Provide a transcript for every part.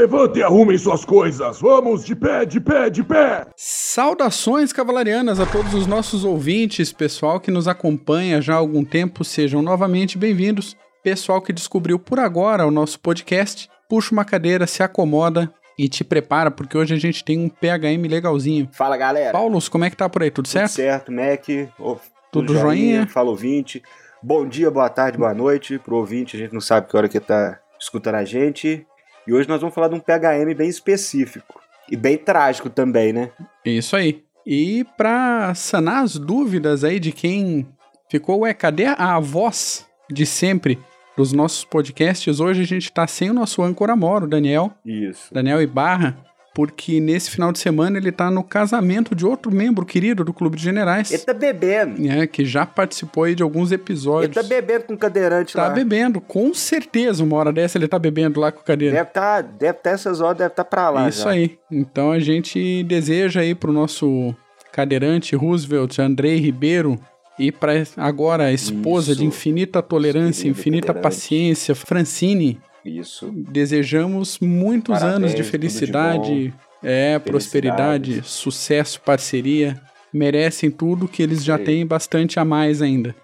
Levante e arrumem suas coisas. Vamos de pé, de pé, de pé. Saudações cavalarianas a todos os nossos ouvintes, pessoal que nos acompanha já há algum tempo, sejam novamente bem-vindos. Pessoal que descobriu por agora o nosso podcast, puxa uma cadeira, se acomoda e te prepara, porque hoje a gente tem um PHM legalzinho. Fala, galera. Paulos, como é que tá por aí? Tudo, Tudo certo? certo, Mac. Ô, Tudo joinha? Fala, ouvinte. Bom dia, boa tarde, boa noite pro ouvinte. A gente não sabe que hora que tá escutando a gente. E hoje nós vamos falar de um PHM bem específico. E bem trágico também, né? Isso aí. E pra sanar as dúvidas aí de quem ficou, ué, cadê a voz de sempre dos nossos podcasts? Hoje a gente tá sem o nosso âncora moro, Daniel. Isso. Daniel Ibarra, porque nesse final de semana ele tá no casamento de outro membro querido do Clube de Generais, Ele tá bebendo. né, que já participou aí de alguns Ele episódios. tá bebendo com cadeirante Tá lá. bebendo, com certeza, uma hora dessa ele tá bebendo lá com o cadeira. Deve tá, deve tá essas horas, deve tá pra lá Isso já. aí. Então a gente deseja aí pro nosso cadeirante Roosevelt, Andrei Ribeiro, e para agora a esposa Isso. de infinita tolerância, infinita cadeirante. paciência, Francine, Isso. desejamos muitos Parabéns, anos de tudo de felicidade, é, prosperidade, sucesso, parceria. Merecem tudo que eles já Sim. têm bastante a mais ainda.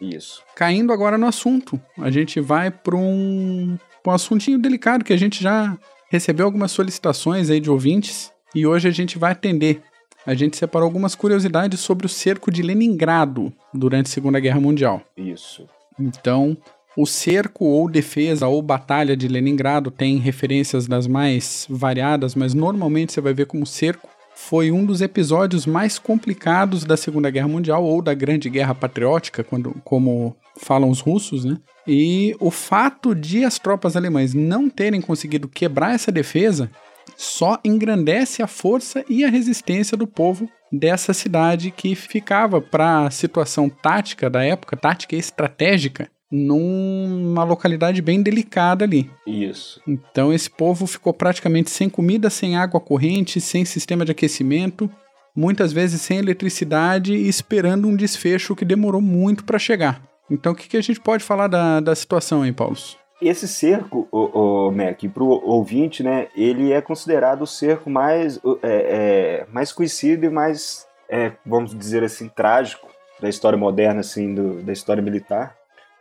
Isso. Caindo agora no assunto, a gente vai para um, pra um assuntinho delicado que a gente já recebeu algumas solicitações aí de ouvintes e hoje a gente vai atender. A gente separou algumas curiosidades sobre o cerco de Leningrado durante a Segunda Guerra Mundial. Isso. Então, o cerco ou defesa ou batalha de Leningrado tem referências das mais variadas, mas normalmente você vai ver como cerco foi um dos episódios mais complicados da Segunda Guerra Mundial ou da Grande Guerra Patriótica, quando, como falam os russos, né? E o fato de as tropas alemãs não terem conseguido quebrar essa defesa só engrandece a força e a resistência do povo dessa cidade que ficava para a situação tática da época, tática e estratégica, numa localidade bem delicada ali. Isso. Então esse povo ficou praticamente sem comida, sem água corrente, sem sistema de aquecimento, muitas vezes sem eletricidade e esperando um desfecho que demorou muito para chegar. Então o que, que a gente pode falar da, da situação aí, Paulo? Esse cerco, o, o Mac, para o ouvinte, né, ele é considerado o cerco mais, é, é, mais conhecido e mais, é, vamos dizer assim, trágico da história moderna, assim, do, da história militar.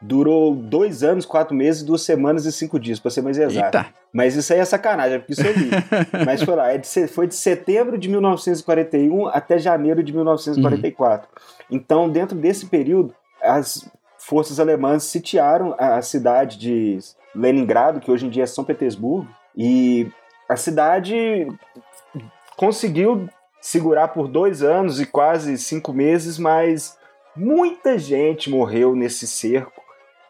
Durou dois anos, quatro meses, duas semanas e cinco dias, para ser mais exato. Eita! Mas isso aí é sacanagem, é porque isso eu li. Mas foi lá, é de foi de setembro de 1941 até janeiro de 1944. Então, dentro desse período, as forças alemãs sitiaram a cidade de Leningrado, que hoje em dia é São Petersburgo, e a cidade conseguiu segurar por dois anos e quase cinco meses, mas muita gente morreu nesse cerco.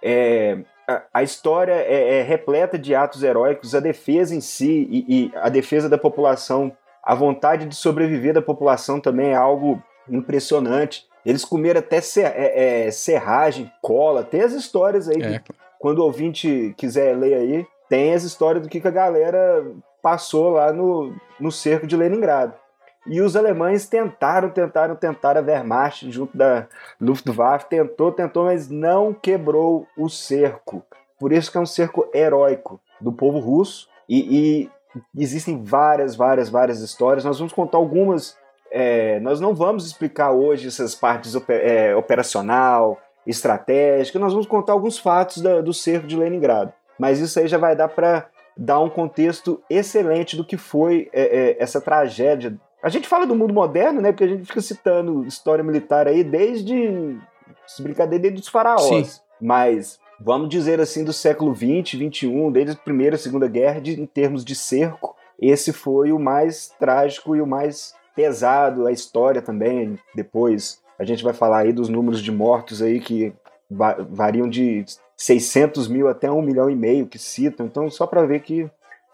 É, a, a história é, é repleta de atos heróicos, a defesa em si e, e a defesa da população, a vontade de sobreviver da população também é algo impressionante. Eles comeram até ser, é, é, serragem, cola, tem as histórias aí. É, Quando o ouvinte quiser ler aí, tem as histórias do que, que a galera passou lá no, no cerco de Leningrado. E os alemães tentaram, tentaram, tentaram a Wehrmacht junto da Luftwaffe, tentou, tentou, mas não quebrou o cerco. Por isso que é um cerco heróico do povo russo. E, e existem várias, várias, várias histórias. Nós vamos contar algumas. é, nós não vamos explicar hoje essas partes é, operacional, estratégica. Nós vamos contar alguns fatos da- do cerco de Leningrado. Mas isso aí já vai dar para dar um contexto excelente do que foi é, é, essa tragédia. A gente fala do mundo moderno, né? Porque a gente fica citando história militar aí desde. Se brincadeira, desde os faraós. Sim. Mas vamos dizer assim, do século XX, XXI, desde a Primeira e Segunda Guerra, de- em termos de cerco, esse foi o mais trágico e o mais pesado. A história também, depois a gente vai falar aí dos números de mortos aí que va- variam de 600 mil até 1 milhão e meio que citam. Então, só para ver que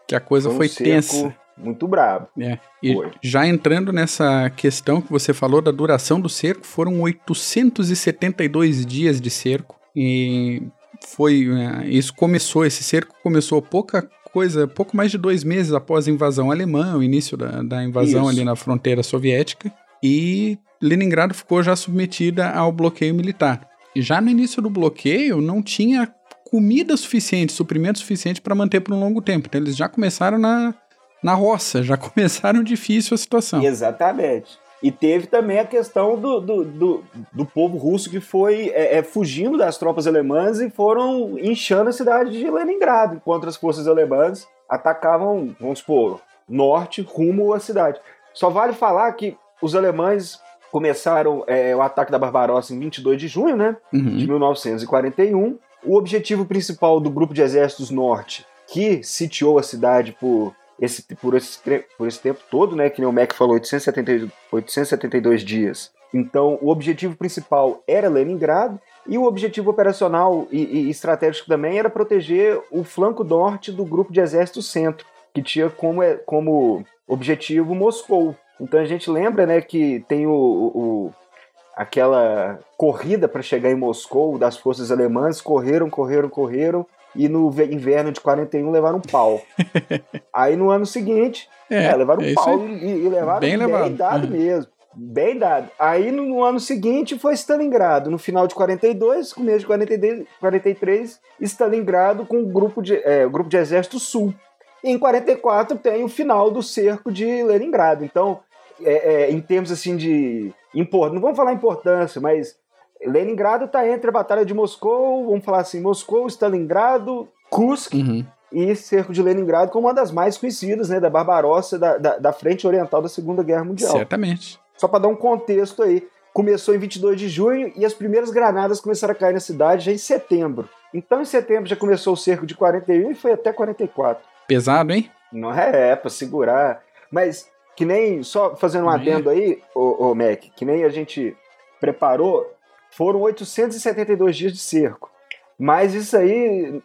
que a coisa foi um foi tensa. Muito brabo. É. E Foi. já entrando nessa questão que você falou da duração do cerco, foram 872 dias de cerco. E foi. é, Isso começou, esse cerco começou pouca coisa, pouco mais de dois meses após a invasão alemã, o início da, da invasão Isso. ali na fronteira soviética. E Leningrado ficou já submetida ao bloqueio militar. E já no início do bloqueio, não tinha comida suficiente, suprimento suficiente para manter por um longo tempo. Então eles já começaram na, na roça, já começaram difícil a situação. Exatamente. E teve também a questão do, do, do, do povo russo que foi é, é, fugindo das tropas alemãs e foram inchando a cidade de Leningrado, enquanto as forças alemãs atacavam, vamos supor, norte rumo à cidade. Só vale falar que os alemães começaram é, o ataque da Barbarossa em 22 de junho né, uhum. de 1941. O objetivo principal do grupo de exércitos norte, que sitiou a cidade por esse, por, esse, por esse tempo todo, né, que nem o Mac falou, 872, 872 dias. Então, o objetivo principal era Leningrado, e o objetivo operacional e, e, estratégico também era proteger o flanco norte do grupo de exército centro, que tinha como, é, como objetivo Moscou. Então a gente lembra né, que tem o, o aquela corrida para chegar em Moscou das forças alemãs, correram, correram, correram, e no inverno de 41 levaram um pau. aí no ano seguinte, é, é, levaram um é pau e, e, levaram bem, bem dado uhum. mesmo. Bem dado. Aí no ano seguinte foi Stalingrado. No final de 42, começo de 42, 43, Stalingrado com o grupo de, é, o grupo de exército sul. E em 44 tem o final do cerco de Leningrado. Então, é, é, em termos assim de import, não vamos falar importância, mas Leningrado está entre a Batalha de Moscou, vamos falar assim, Moscou, Stalingrado, Kursk uhum. e cerco de Leningrado como uma das mais conhecidas, né, da Barbarossa, da, da, da frente oriental da Segunda Guerra Mundial. Certamente. Só para dar um contexto aí, começou em 22 de junho e as primeiras granadas começaram a cair na cidade já em setembro. Então em setembro já começou o cerco de 41 e foi até 44. Pesado, hein? Não é, é para segurar. Mas que nem, só fazendo um adendo aí, ô, ô Mac, que nem a gente preparou, foram 872 dias de cerco. Mas isso aí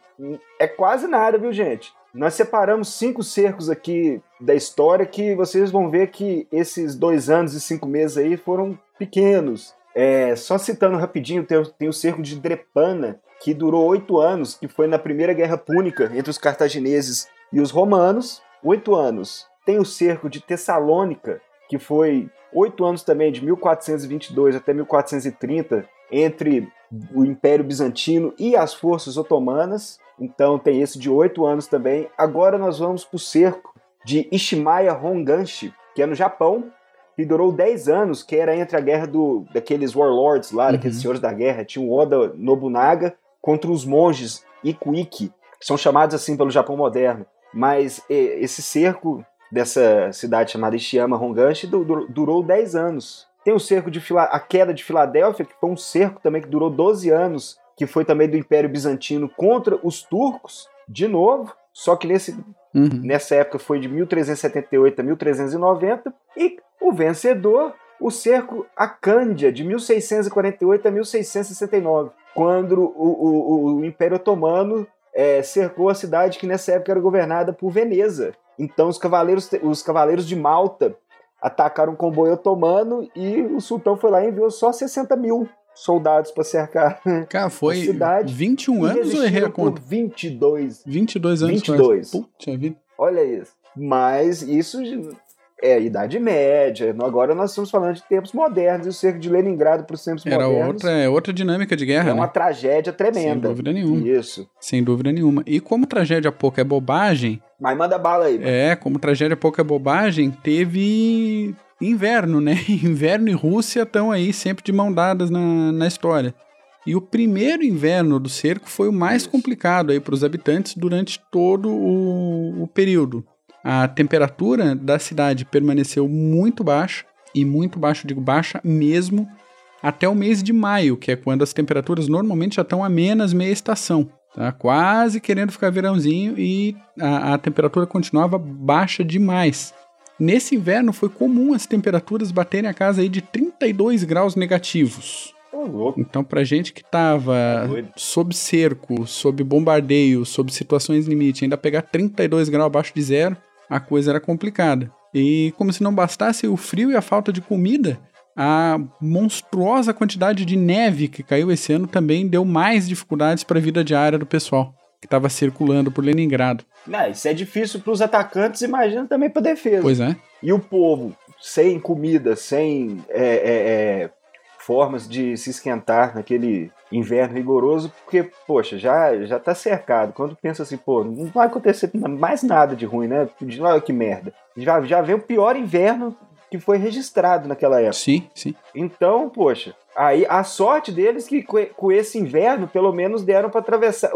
é quase nada, viu, gente? Nós separamos cinco cercos aqui da história que vocês vão ver que esses dois anos e cinco meses aí foram pequenos. É, só citando rapidinho, tem, tem o cerco de Drepana, que durou oito anos, que foi na Primeira Guerra Púnica entre os cartagineses e os romanos. Oito anos. Tem o cerco de Tessalônica, que foi oito anos também, de 1422 até 1430, entre o Império Bizantino e as forças otomanas. Então tem esse de oito anos também. Agora nós vamos para o cerco de Ishimaya Honganshi, que é no Japão, que durou 10 anos, que era entre a guerra do, daqueles warlords lá, uhum. daqueles senhores da guerra. Tinha o Oda Nobunaga contra os monges Ikuiki, que são chamados assim pelo Japão moderno. Mas esse cerco dessa cidade chamada Ishiyama Honganshi durou 10 anos. Tem o cerco de Fila a queda de Filadélfia, que foi um cerco também que durou 12 anos, que foi também do Império Bizantino contra os turcos, de novo, só que nesse, uhum. nessa época foi de 1378 a 1390, e o vencedor, o cerco Acândia, de 1648 a 1669, quando o, o, o Império Otomano é, cercou a cidade que nessa época era governada por Veneza. Então os cavaleiros, os cavaleiros de Malta atacaram um comboio otomano e o sultão foi lá e enviou só 60 mil soldados para cercar Cara, foi a cidade. 21 anos ou errei a conta? 22. 22 anos. 22. Puxa vida. Olha isso. Mas isso é a Idade Média. Agora nós estamos falando de tempos modernos e o cerco de Leningrado para os tempos Era modernos. Era outra, é outra dinâmica de guerra. É né? uma tragédia tremenda. Sem dúvida nenhuma. Isso. Sem dúvida nenhuma. E como tragédia pouco é bobagem. Mas manda bala aí. Mano. É, como tragédia pouco é bobagem, teve inverno, né? Inverno e Rússia estão aí sempre de mão dadas na, na história. E o primeiro inverno do cerco foi o mais Isso. complicado aí para os habitantes durante todo o, o período. A temperatura da cidade permaneceu muito baixa, e muito baixa, digo baixa mesmo, até o mês de maio, que é quando as temperaturas normalmente já estão a menos meia estação. Tá quase querendo ficar verãozinho e a, a temperatura continuava baixa demais. Nesse inverno foi comum as temperaturas baterem a casa aí de 32 graus negativos. Então, pra gente que tava tá sob cerco, sob bombardeio, sob situações limite, ainda pegar 32 graus abaixo de zero, a coisa era complicada. E como se não bastasse o frio e a falta de comida, a monstruosa quantidade de neve que caiu esse ano também deu mais dificuldades para a vida diária do pessoal que estava circulando por Leningrado. Não, isso é difícil para os atacantes, imagina também para defesa. Pois é. E o povo sem comida, sem é, é, é, formas de se esquentar naquele inverno rigoroso, porque, poxa, já, já tá cercado. Quando pensa assim, pô, não vai acontecer mais nada de ruim, né? Olha que merda. Já, já vem o pior inverno que foi registrado naquela época. Sim, sim. Então, poxa, aí a sorte deles que com esse inverno, pelo menos deram para atravessar,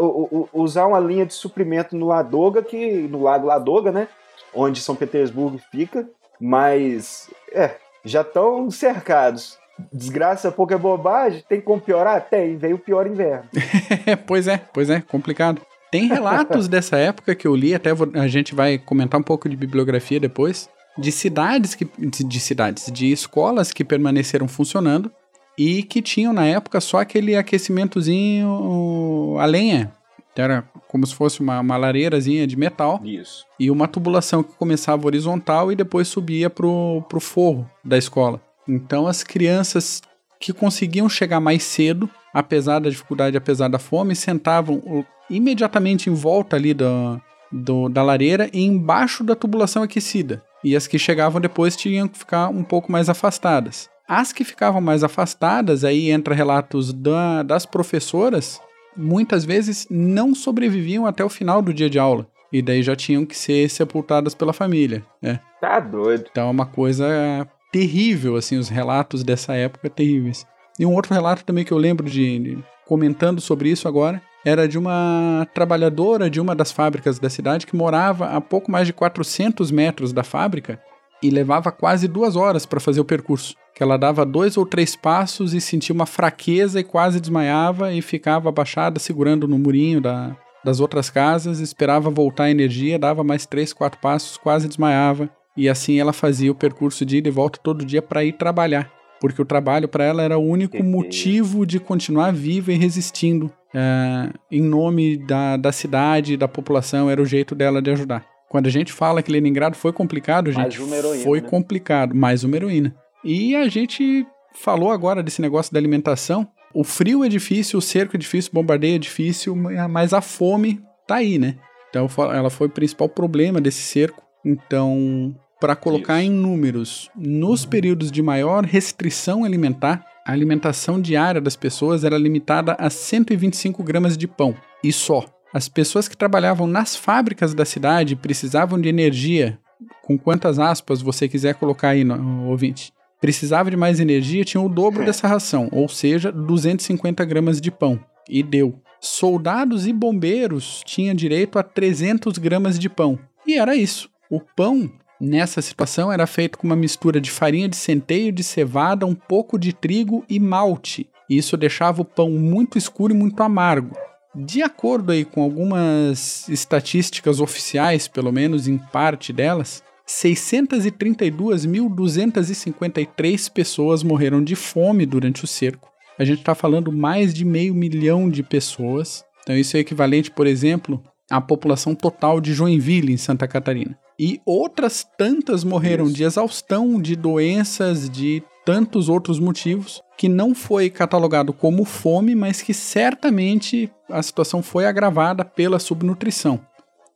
usar uma linha de suprimento no Ladoga, que no Lago Ladoga, né? Onde São Petersburgo fica, mas é, já estão cercados. Desgraça pouca é bobagem, tem como piorar? Tem, veio o pior inverno. pois é, pois é, complicado. Tem relatos dessa época que eu li, até vou, a gente vai comentar um pouco de bibliografia depois, de cidades que de, de cidades, de escolas que permaneceram funcionando e que tinham na época só aquele aquecimentozinho a lenha. Era como se fosse uma, uma lareirazinha de metal. Isso. E uma tubulação que começava horizontal e depois subia pro, pro forro da escola. Então as crianças que conseguiam chegar mais cedo, apesar da dificuldade, apesar da fome, sentavam imediatamente em volta ali da, do, da lareira e embaixo da tubulação aquecida e as que chegavam depois tinham que ficar um pouco mais afastadas. As que ficavam mais afastadas, aí entra relatos da, das professoras, muitas vezes não sobreviviam até o final do dia de aula. E daí já tinham que ser sepultadas pela família. Né? Tá doido. Então é uma coisa terrível, assim, os relatos dessa época terríveis. E um outro relato também que eu lembro de, de comentando sobre isso agora era de uma trabalhadora de uma das fábricas da cidade que morava a pouco mais de 400 metros da fábrica e levava quase duas horas para fazer o percurso. Que ela dava dois ou três passos e sentia uma fraqueza e quase desmaiava e ficava abaixada segurando no murinho da, das outras casas, esperava voltar a energia, dava mais três, quatro passos, quase desmaiava. E assim ela fazia o percurso de ida e volta todo dia para ir trabalhar. Porque o trabalho para ela era o único motivo de continuar viva e resistindo é, em nome da, da cidade, da população, era o jeito dela de ajudar. Quando a gente fala que Leningrado foi complicado, gente, heroína, foi né? complicado, mais uma heroína. E a gente falou agora desse negócio da alimentação. O frio é difícil, o cerco é difícil, o bombardeio é difícil, mas a fome tá aí, né? Então ela foi o principal problema desse cerco. Então, para colocar Isso. em números, nos períodos de maior restrição alimentar, a alimentação diária das pessoas era limitada a 125 gramas de pão, e só. As pessoas que trabalhavam nas fábricas da cidade precisavam de energia, com quantas aspas você quiser colocar aí, no, ouvinte. Precisava de mais energia, tinham o dobro dessa ração, ou seja, 250 gramas de pão. E deu. Soldados e bombeiros tinham direito a 300 gramas de pão. E era isso. O pão Nessa situação era feito com uma mistura de farinha de centeio, de cevada, um pouco de trigo e malte. Isso deixava o pão muito escuro e muito amargo. De acordo aí com algumas estatísticas oficiais, pelo menos em parte delas, 632.253 pessoas morreram de fome durante o cerco. A gente está falando mais de meio milhão de pessoas. Então isso é equivalente, por exemplo, à população total de Joinville, em Santa Catarina. E outras tantas morreram Isso. de exaustão, de doenças, de tantos outros motivos que não foi catalogado como fome, mas que certamente a situação foi agravada pela subnutrição.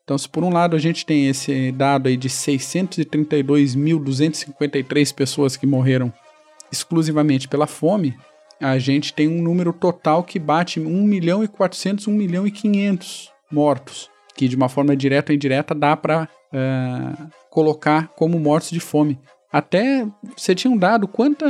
Então, se por um lado a gente tem esse dado aí de 632.253 pessoas que morreram exclusivamente pela fome, a gente tem um número total que bate 1 milhão e 400, 1 milhão e 500 mortos, que de uma forma direta ou indireta dá para uh, colocar como mortos de fome. Até você tinha um dado, quanta.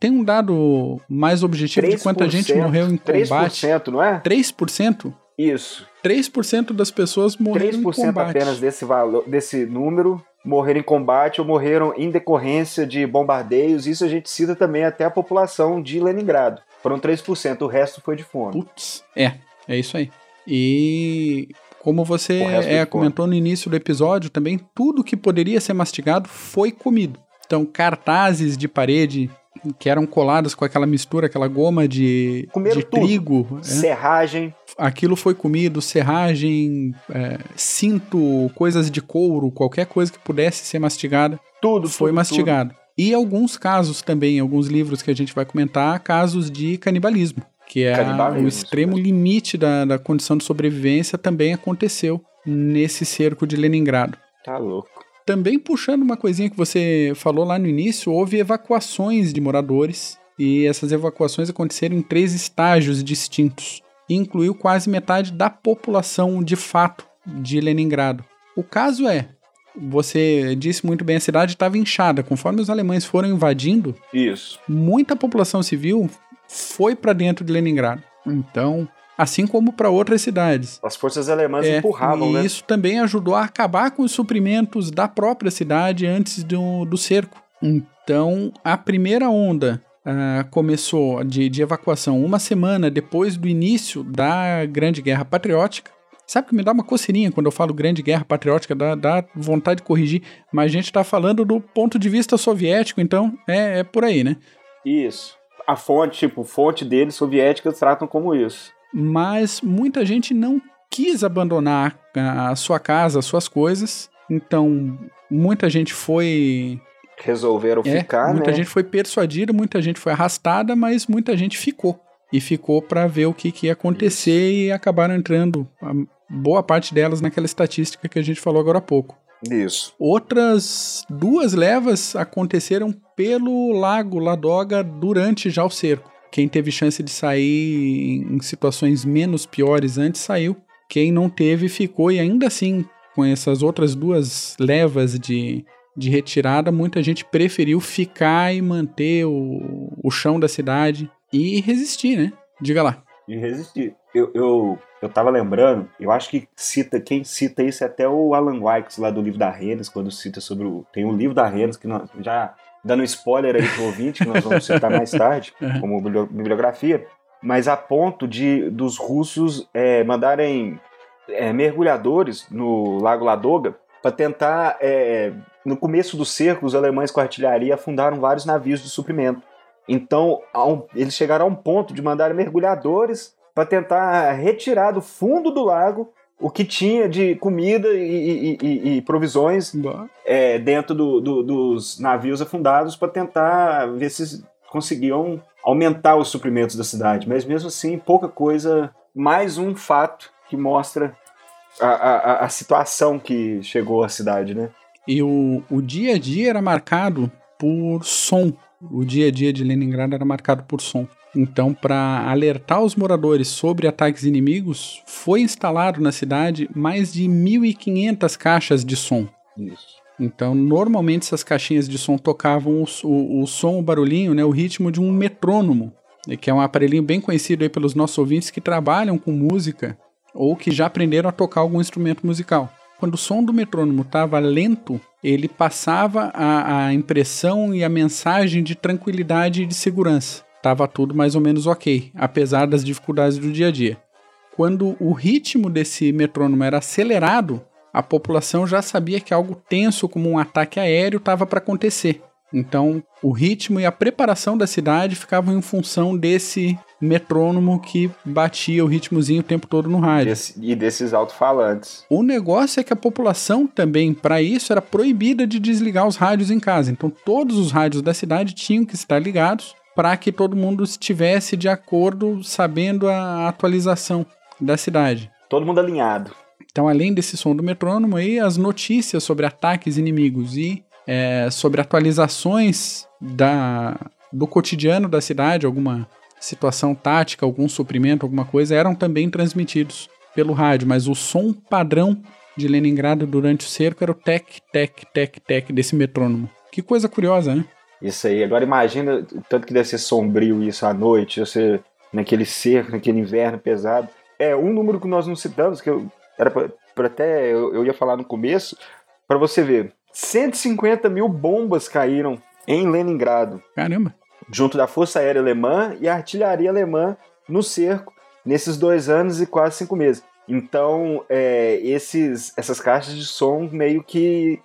Tem um dado mais objetivo de quanta gente morreu em combate? 3%, não é? 3%? Isso. 3% das pessoas morreram em combate. 3% apenas desse, valor, desse número morreram em combate ou morreram em decorrência de bombardeios. Isso a gente cita também até a população de Leningrado. Foram 3%, o resto foi de fome. Putz, é, é isso aí. E como você é, comentou no início do episódio, também tudo que poderia ser mastigado foi comido. Então, cartazes de parede que eram colados com aquela mistura, aquela goma de, de trigo. É. Serragem. Aquilo foi comido, serragem, é, cinto, coisas de couro, qualquer coisa que pudesse ser mastigada. Tudo foi tudo, mastigado. Tudo. E alguns casos também, alguns livros que a gente vai comentar, casos de canibalismo que é o extremo limite da, da condição de sobrevivência, também aconteceu nesse cerco de Leningrado. Tá louco. Também puxando uma coisinha que você falou lá no início, houve evacuações de moradores e essas evacuações aconteceram em três estágios distintos, e incluiu quase metade da população de fato de Leningrado. O caso é, você disse muito bem, a cidade estava inchada. Conforme os alemães foram invadindo, Isso. muita população civil foi para dentro de Leningrado. Então, assim como para outras cidades. As forças alemãs É, empurravam, e né? isso também ajudou a acabar com os suprimentos da própria cidade antes do, do cerco. Então, a primeira onda ah, começou de, de evacuação uma semana depois do início da Grande Guerra Patriótica. Sabe que me dá uma coceirinha quando eu falo Grande Guerra Patriótica, dá, dá vontade de corrigir, mas a gente está falando do ponto de vista soviético, então é, é por aí, né? Isso. A fonte, tipo, fonte deles, soviéticas, tratam como isso. mas muita gente não quis abandonar a sua casa, as suas coisas. Então, muita gente foi. Resolveram é, ficar, muita né? gente foi persuadida, muita gente foi arrastada, mas muita gente ficou. E ficou para ver o que, que ia acontecer e acabaram entrando, boa parte delas, naquela estatística que a gente falou agora há pouco. Isso. Outras duas levas aconteceram pelo Lago Ladoga durante já o cerco. Quem teve chance de sair em situações menos piores antes saiu. Quem não teve ficou, e ainda assim, com essas outras duas levas de, de retirada, muita gente preferiu ficar e manter o, o chão da cidade e resistir, né? Diga lá. de resistir. Eu, eu, eu tava lembrando, eu acho que cita, quem cita isso é até o Alan Wikes lá do livro da Renes, quando cita sobre o. Tem o livro da Renes, que já dando spoiler aí pro ouvinte, que nós vamos citar mais tarde, como bibli- bibliografia, mas a ponto de dos russos é, mandarem é, mergulhadores no Lago Ladoga para tentar. é, no começo do cerco, os alemães com artilharia afundaram vários navios de suprimento. Então, um- eles chegaram a um ponto de mandar mergulhadores para tentar retirar do fundo do lago o que tinha de comida e, e- e- provisões é, dentro do- do- dos navios afundados para tentar ver se conseguiam aumentar os suprimentos da cidade. Mas mesmo assim, pouca coisa. Mais um fato que mostra a, a- a- a situação que chegou à cidade, né? E o, o dia a dia era marcado por som. O dia a dia de Leningrado era marcado por som. Então, para alertar os moradores sobre ataques inimigos, foi instalado na cidade mais de 1.500 caixas de som. Isso. Então, normalmente essas caixinhas de som tocavam o, o, o som, o barulhinho, né, o ritmo de um metrônomo, né, que é um aparelhinho bem conhecido aí pelos nossos ouvintes que trabalham com música ou que já aprenderam a tocar algum instrumento musical. Quando o som do metrônomo estava lento, ele passava a, a impressão e a mensagem de tranquilidade e de segurança. Tava tudo mais ou menos ok, apesar das dificuldades do dia a dia. Quando o ritmo desse metrônomo era acelerado, a população já sabia que algo tenso, como um ataque aéreo, estava para acontecer. Então, o ritmo e a preparação da cidade ficavam em função desse metrônomo que batia o ritmozinho o tempo todo no rádio. Desse- e desses alto-falantes. O negócio é que a população também, para isso, era proibida de desligar os rádios em casa. Então, todos os rádios da cidade tinham que estar ligados para que todo mundo estivesse de acordo, sabendo a atualização da cidade. Todo mundo alinhado. Então, além desse som do metrônomo, aí as notícias sobre ataques inimigos e é, sobre atualizações da, do cotidiano da cidade, alguma situação tática, algum suprimento, alguma coisa, eram também transmitidos pelo rádio, mas o som padrão de Leningrado durante o cerco era o tec, tec, tec, tec desse metrônomo. Que coisa curiosa, né? Isso aí. Agora imagina o tanto que deve ser sombrio isso à noite, você naquele cerco, naquele inverno pesado. É, um número que nós não citamos, que eu era pra até eu, eu ia falar no começo, para você ver. 150 mil bombas caíram em Leningrado, Caramba. junto da Força Aérea Alemã e a artilharia alemã no cerco, nesses dois anos e quase cinco meses. Então, é, esses, essas caixas de som meio que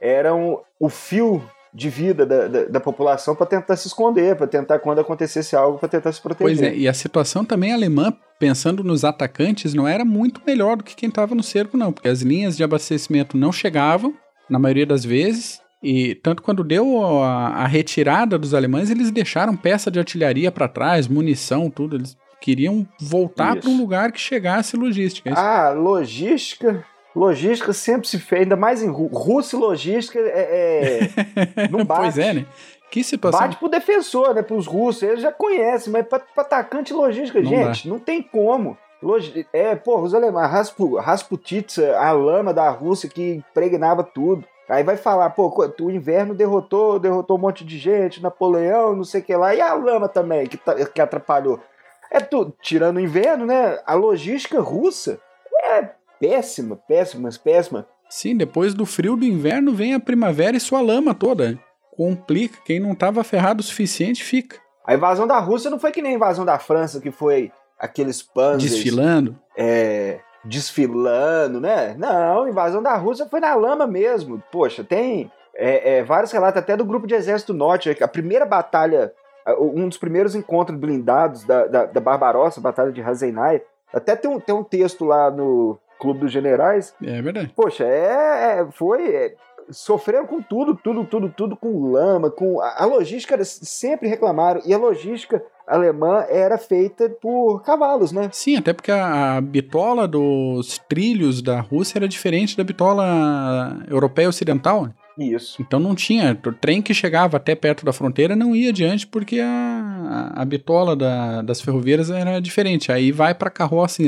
eram o fio de vida da, da, da população para tentar se esconder, para tentar, quando acontecesse algo, para tentar se proteger. Pois é, e a situação também alemã, pensando nos atacantes, não era muito melhor do que quem estava no cerco, não, porque as linhas de abastecimento não chegavam, na maioria das vezes, e tanto quando deu a, a retirada dos alemães, eles deixaram peça de artilharia para trás, munição, tudo. Eles queriam voltar para um lugar que chegasse logística. Isso- Ah, logística. Logística sempre se fez, ainda mais em Rú- Rússia, logística é, é- não bate. pois é, né? Que situação. Bate pro defensor, né? Pros russos, eles já conhecem, mas pra, pra atacante logística, Não gente, não tem como. Logi- É, pô, os alemães, Raspu, Rasputitsa, a lama da Rússia que impregnava tudo. Aí vai falar, pô, o inverno derrotou, derrotou um monte de gente, Napoleão, não sei o que lá, e a lama também, que, tá- que atrapalhou. É tudo, tirando o inverno, né? A logística russa é péssima, péssima, péssima. Sim, depois do frio do inverno vem a primavera e sua lama toda. Complica. Quem não tava ferrado o suficiente fica. A invasão da Rússia não foi que nem a invasão da França, que foi aqueles panzers Desfilando. é, desfilando, né? Não, a invasão da Rússia foi na lama mesmo. Poxa, tem é, é, vários relatos até do grupo de exército norte. A primeira batalha, um dos primeiros encontros blindados da, da, da Barbarossa, a batalha de Hazenai. Até tem um, tem um texto lá no Clube dos Generais. É verdade. Poxa, é, é- foi. é, sofreram com tudo, tudo, tudo, tudo com lama, com. A, a logística, sempre reclamaram. E a logística alemã era feita por cavalos, né? Sim, até porque a, bitola dos trilhos da Rússia era diferente da bitola europeia ocidental. Isso. Então não tinha. O trem que chegava até perto da fronteira não ia adiante porque a, a bitola da- das ferrovias era diferente. Aí vai pra carroça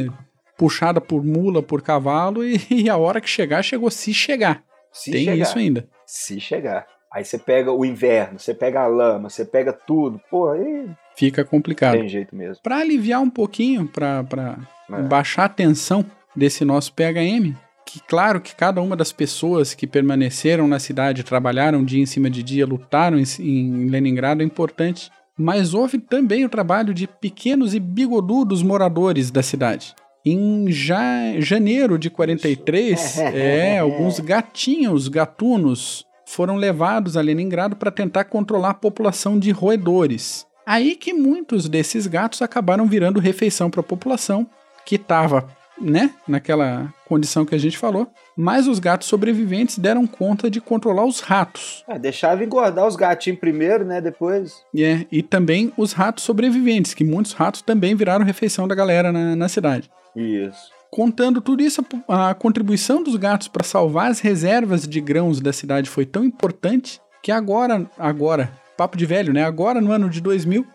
puxada por mula, por cavalo e, e a hora que chegar, chegou se chegar. Se Tem chegar. isso ainda. Se chegar. Aí você pega o inverno, você pega a lama, você pega tudo. Pô, aí Fica complicado. tem jeito mesmo. Para aliviar um pouquinho, para É. baixar a tensão desse nosso PHM, que claro que cada uma das pessoas que permaneceram na cidade, trabalharam dia em cima de dia, lutaram em, em Leningrado é importante, mas houve também o trabalho de pequenos e bigodudos moradores da cidade. Em ja- janeiro de 43, é, alguns gatinhos, gatunos, foram levados a Leningrado para tentar controlar a população de roedores. Aí que muitos desses gatos acabaram virando refeição para a população que estava, né, naquela condição que a gente falou. Mas os gatos sobreviventes deram conta de controlar os ratos. Ah, deixava engordar os gatinhos primeiro, né? Depois. E, é, e também os ratos sobreviventes, que muitos ratos também viraram refeição da galera na, na cidade. Isso. Contando tudo isso, a, contribuição dos gatos para salvar as reservas de grãos da cidade foi tão importante que agora, agora, papo de velho, né? Agora no ano de 2000,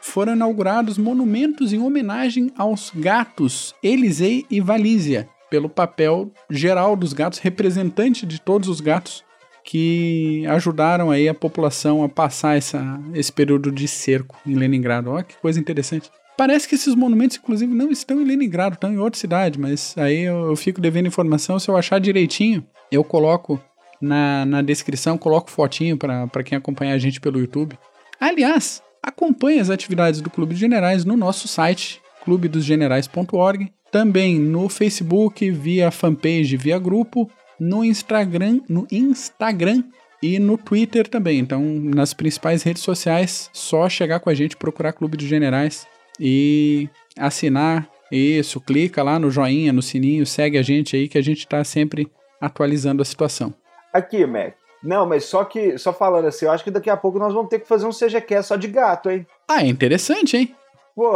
foram inaugurados monumentos em homenagem aos gatos Elisei e Valísia, pelo papel geral dos gatos, representante de todos os gatos que ajudaram aí a população a passar essa, esse período de cerco em Leningrado. Olha que coisa interessante. Parece que esses monumentos, inclusive, não estão em Leningrado, estão em outra cidade, mas aí eu, eu fico devendo informação. Se eu achar direitinho, eu coloco na, na descrição, coloco fotinho para quem acompanha a gente pelo YouTube. Aliás, acompanhe as atividades do Clube dos Generais no nosso site, clubedosgenerais.org, também no Facebook, via fanpage, via grupo, no Instagram, no Instagram e no Twitter também. Então, nas principais redes sociais, só chegar com a gente, procurar Clube dos Generais e assinar. Isso, clica lá no joinha, no sininho, segue a gente aí que a gente está sempre atualizando a situação. Aqui, Mac. Não, mas só que, só falando assim, eu acho que daqui a pouco nós vamos ter que fazer um CGQ só de gato, hein? Ah, é interessante, hein? Pô,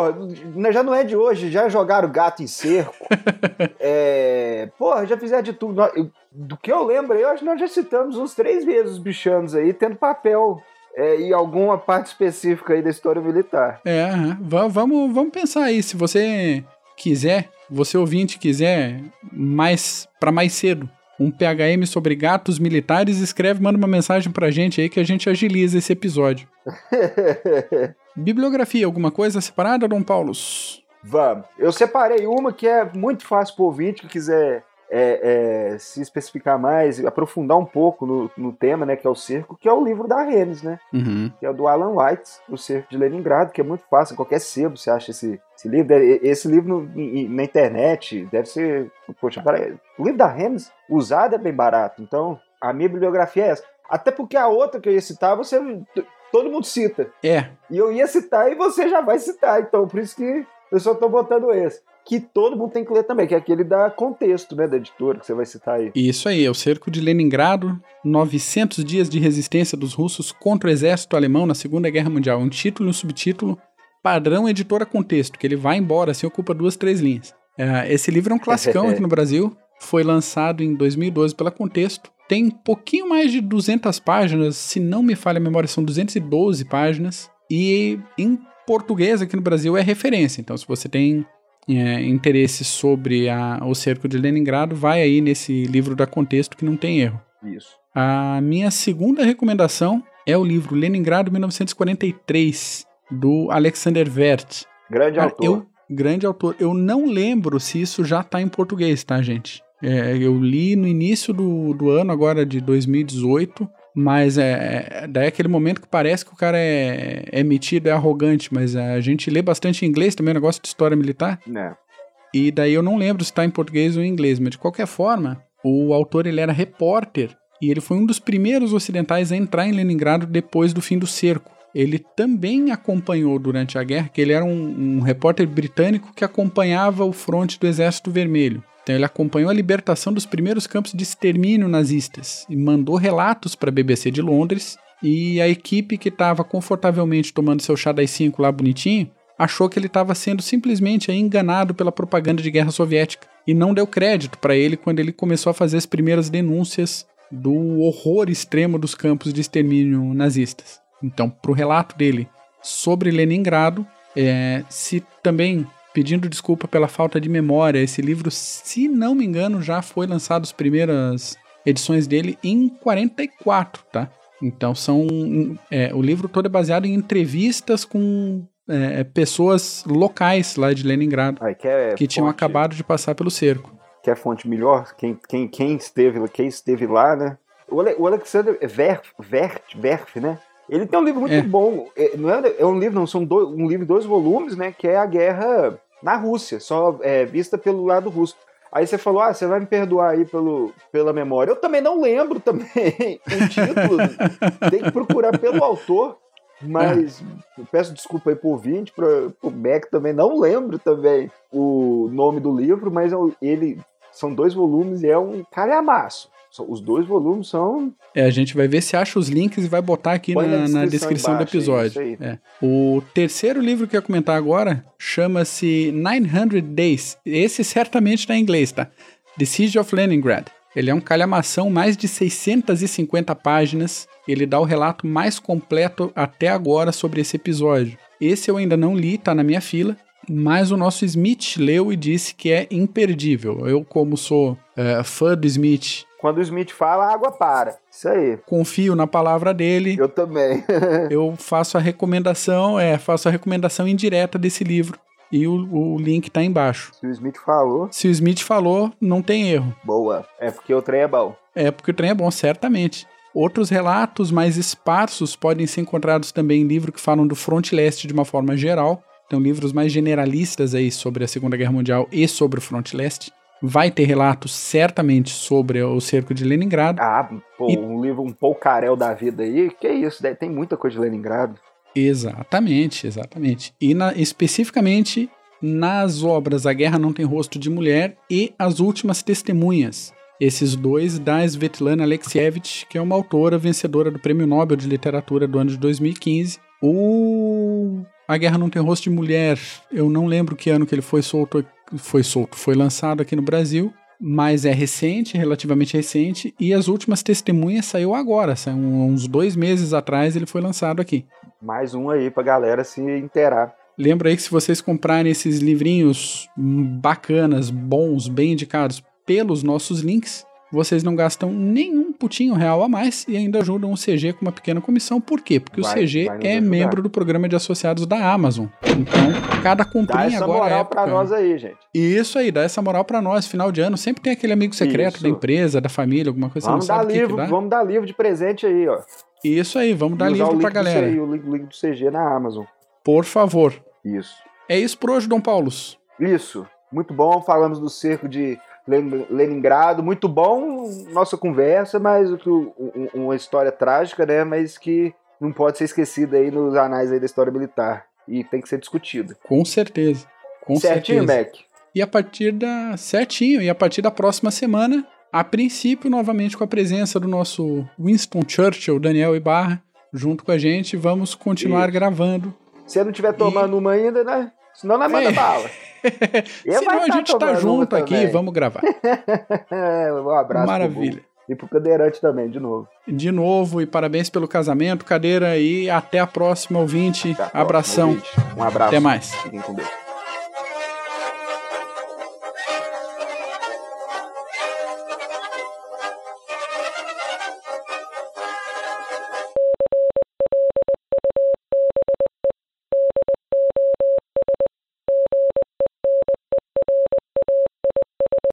já não é de hoje, já jogaram gato em cerco. é, porra, já fizeram de tudo. Do que eu lembro, eu acho que nós já citamos uns três vezes os bichanos aí, tendo papel é, em alguma parte específica aí da história militar. É, vamos, vamos pensar aí. Se você quiser, você ouvinte quiser mais para mais cedo, um PHM sobre gatos militares, escreve, manda uma mensagem pra gente aí que a gente agiliza esse episódio. Bibliografia, alguma coisa separada, Dom Paulos? Vamos. Eu separei uma que é muito fácil pro ouvinte que quiser é, é, se especificar mais, aprofundar um pouco no, no tema, né, que é o cerco, que é o livro da Rennes, né? Uhum. que é o do Alan White, O Cerco de Leningrado, que é muito fácil, em qualquer sebo você acha esse, esse livro. Esse livro no- na internet deve ser. Poxa, o livro da Rennes, usado é bem barato, então a minha bibliografia é essa. Até porque a outra que eu ia citar, você. Todo mundo cita. É, E eu ia citar e você já vai citar, então por isso que eu só tô botando esse. Que todo mundo tem que ler também, que é aquele da contexto, né, da editora que você vai citar aí. isso aí, é o cerco de Leningrado, 900 dias de resistência dos russos contra o exército alemão na Segunda Guerra Mundial. Um título e um subtítulo, padrão editora contexto, que ele vai embora, assim, ocupa duas, três linhas. É, esse livro é um classicão aqui no Brasil, foi lançado em 2012 pela Contexto, tem pouquinho mais de 200 páginas, se não me falha a memória, são 212 páginas. E em português aqui no Brasil é referência. Então, se você tem é, interesse sobre a, o cerco de Leningrado, vai aí nesse livro da Contexto que não tem erro. Isso. A minha segunda recomendação é o livro Leningrado 1943, do Alexander Vert. Grande Cara, autor. Eu, grande autor. Eu não lembro se isso já tá em português, tá, gente? É, eu li no início do, do ano, agora de 2018, mas é, é, daí é aquele momento que parece que o cara é, é metido, é arrogante, mas a gente lê bastante em inglês também, o negócio de história militar, Né? e daí eu não lembro se tá em português ou em inglês, mas de qualquer forma, o autor ele era repórter e ele foi um dos primeiros ocidentais a entrar em Leningrado depois do fim do cerco. Ele também acompanhou durante a guerra, que ele era um, um repórter britânico que acompanhava o fronte do Exército Vermelho. Então ele acompanhou a libertação dos primeiros campos de extermínio nazistas e mandou relatos para a BBC de Londres. E a equipe que estava confortavelmente tomando seu chá das 5 lá bonitinho achou que ele estava sendo simplesmente enganado pela propaganda de guerra soviética e não deu crédito para ele quando ele começou a fazer as primeiras denúncias do horror extremo dos campos de extermínio nazistas. Então, para o relato dele sobre Leningrado, é, se também pedindo desculpa pela falta de memória, esse livro, se não me engano, já foi lançado as primeiras edições dele em 44, tá? Então são é, o livro todo é baseado em entrevistas com é, pessoas locais lá de Leningrado Aí, quer que tinham acabado de passar pelo cerco. Quer fonte melhor? Quem, quem, quem, esteve, quem esteve lá, né? O, Ale- o Alexander Werf, Werf, Werf, né? Ele tem um livro muito É. bom. É, não é, é um livro, não, são dois, um livro em dois volumes, né? Que é a guerra na Rússia, só é, vista pelo lado russo. Aí você falou, ah, você vai me perdoar aí pelo, pela memória. Eu também não lembro também o título. tem que procurar pelo autor. Mas peço desculpa aí pro ouvinte, pro, pro Beck também. Não lembro também o nome do livro, mas é ele são dois volumes e é um calhamaço. Os dois volumes são É, a gente vai ver se acha os links e vai botar aqui na, na na descrição descrição do embaixo, episódio. aí. É. O terceiro livro que eu ia comentar agora chama-se 900 Days. Esse certamente está em inglês, tá? The Siege of Leningrad. Ele é um calhamação, mais de 650 páginas. Ele dá o relato mais completo até agora sobre esse episódio. Esse eu ainda não li, tá na minha fila. Mas o nosso Smith leu e disse que é imperdível. Eu, como sou é, fã do Smith, quando o Smith fala, a água para. Isso aí. confio na palavra dele. Eu também. eu faço a recomendação, é, faço a recomendação indireta desse livro. E o, o link tá embaixo. Se o Smith falou, Se o Smith falou, não tem erro. boa. É porque o trem é bom. É porque o trem é bom, certamente. Outros relatos mais esparsos podem ser encontrados também em livros que falam do fronte leste de uma forma geral. Então, livros mais generalistas aí sobre a Segunda Guerra Mundial e sobre o fronte leste. Vai ter relatos certamente sobre o cerco de Leningrado. Ah, pô, E- um livro, um poucarel da vida aí. Que isso, daí tem muita coisa de Leningrado. Exatamente, exatamente. E na- especificamente nas obras A Guerra Não Tem Rosto de Mulher e As Últimas Testemunhas. Esses dois da Svetlana Alexievich, que é uma autora vencedora do Prêmio Nobel de Literatura do ano de 2015. O A Guerra Não Tem Rosto de Mulher, eu não lembro que ano que ele foi solto, foi solto, foi lançado aqui no Brasil, mas é recente, relativamente recente, e As Últimas Testemunhas saiu agora, saiu uns dois meses atrás ele foi lançado aqui. Mais um aí pra galera se inteirar. Lembra aí que se vocês comprarem esses livrinhos hum, bacanas, bons, bem indicados pelos nossos links, vocês não gastam nenhum putinho real a mais e ainda ajudam o CG com uma pequena comissão. Por quê? Porque Vai- o CG é ajudar. membro do programa de associados da Amazon. Então, cada Dá comprinha essa agora moral é pra nós aí, gente. Isso aí, dá essa moral pra nós. Final de ano sempre tem aquele amigo secreto Isso. da empresa, da família, alguma coisa. Vamos dar sabe o que que livro, dá. vamos dar livro de presente aí, ó. Isso aí, vamos dar livro pra galera. CG, o link, do CG na Amazon. Por favor. Isso. É isso por hoje, Dom Paulos. Isso. Muito bom. Falamos do cerco de Leningrado. Muito bom nossa conversa, mas o que um- uma história trágica, né? Mas que não pode ser esquecida aí nos anais aí da história militar. E tem que ser discutida. Com certeza. Com Certinho, certeza. Mac? E a partir da. Certinho, e a partir da próxima semana, a princípio, novamente com a presença do nosso Winston Churchill, Daniel Ibarra, junto com a gente, vamos continuar gravando. Se eu não estiver tomando uma ainda, né? Senão nós manda É. bala. Eu Senão a gente tá junto aqui, também. vamos gravar. um abraço. pro Maravilha. E pro cadeirante também, de novo. De novo, e parabéns pelo casamento, cadeira, e até a próxima, ouvinte. A próxima, Abração. ouvinte. Um abraço. Até mais. Fiquem com Deus.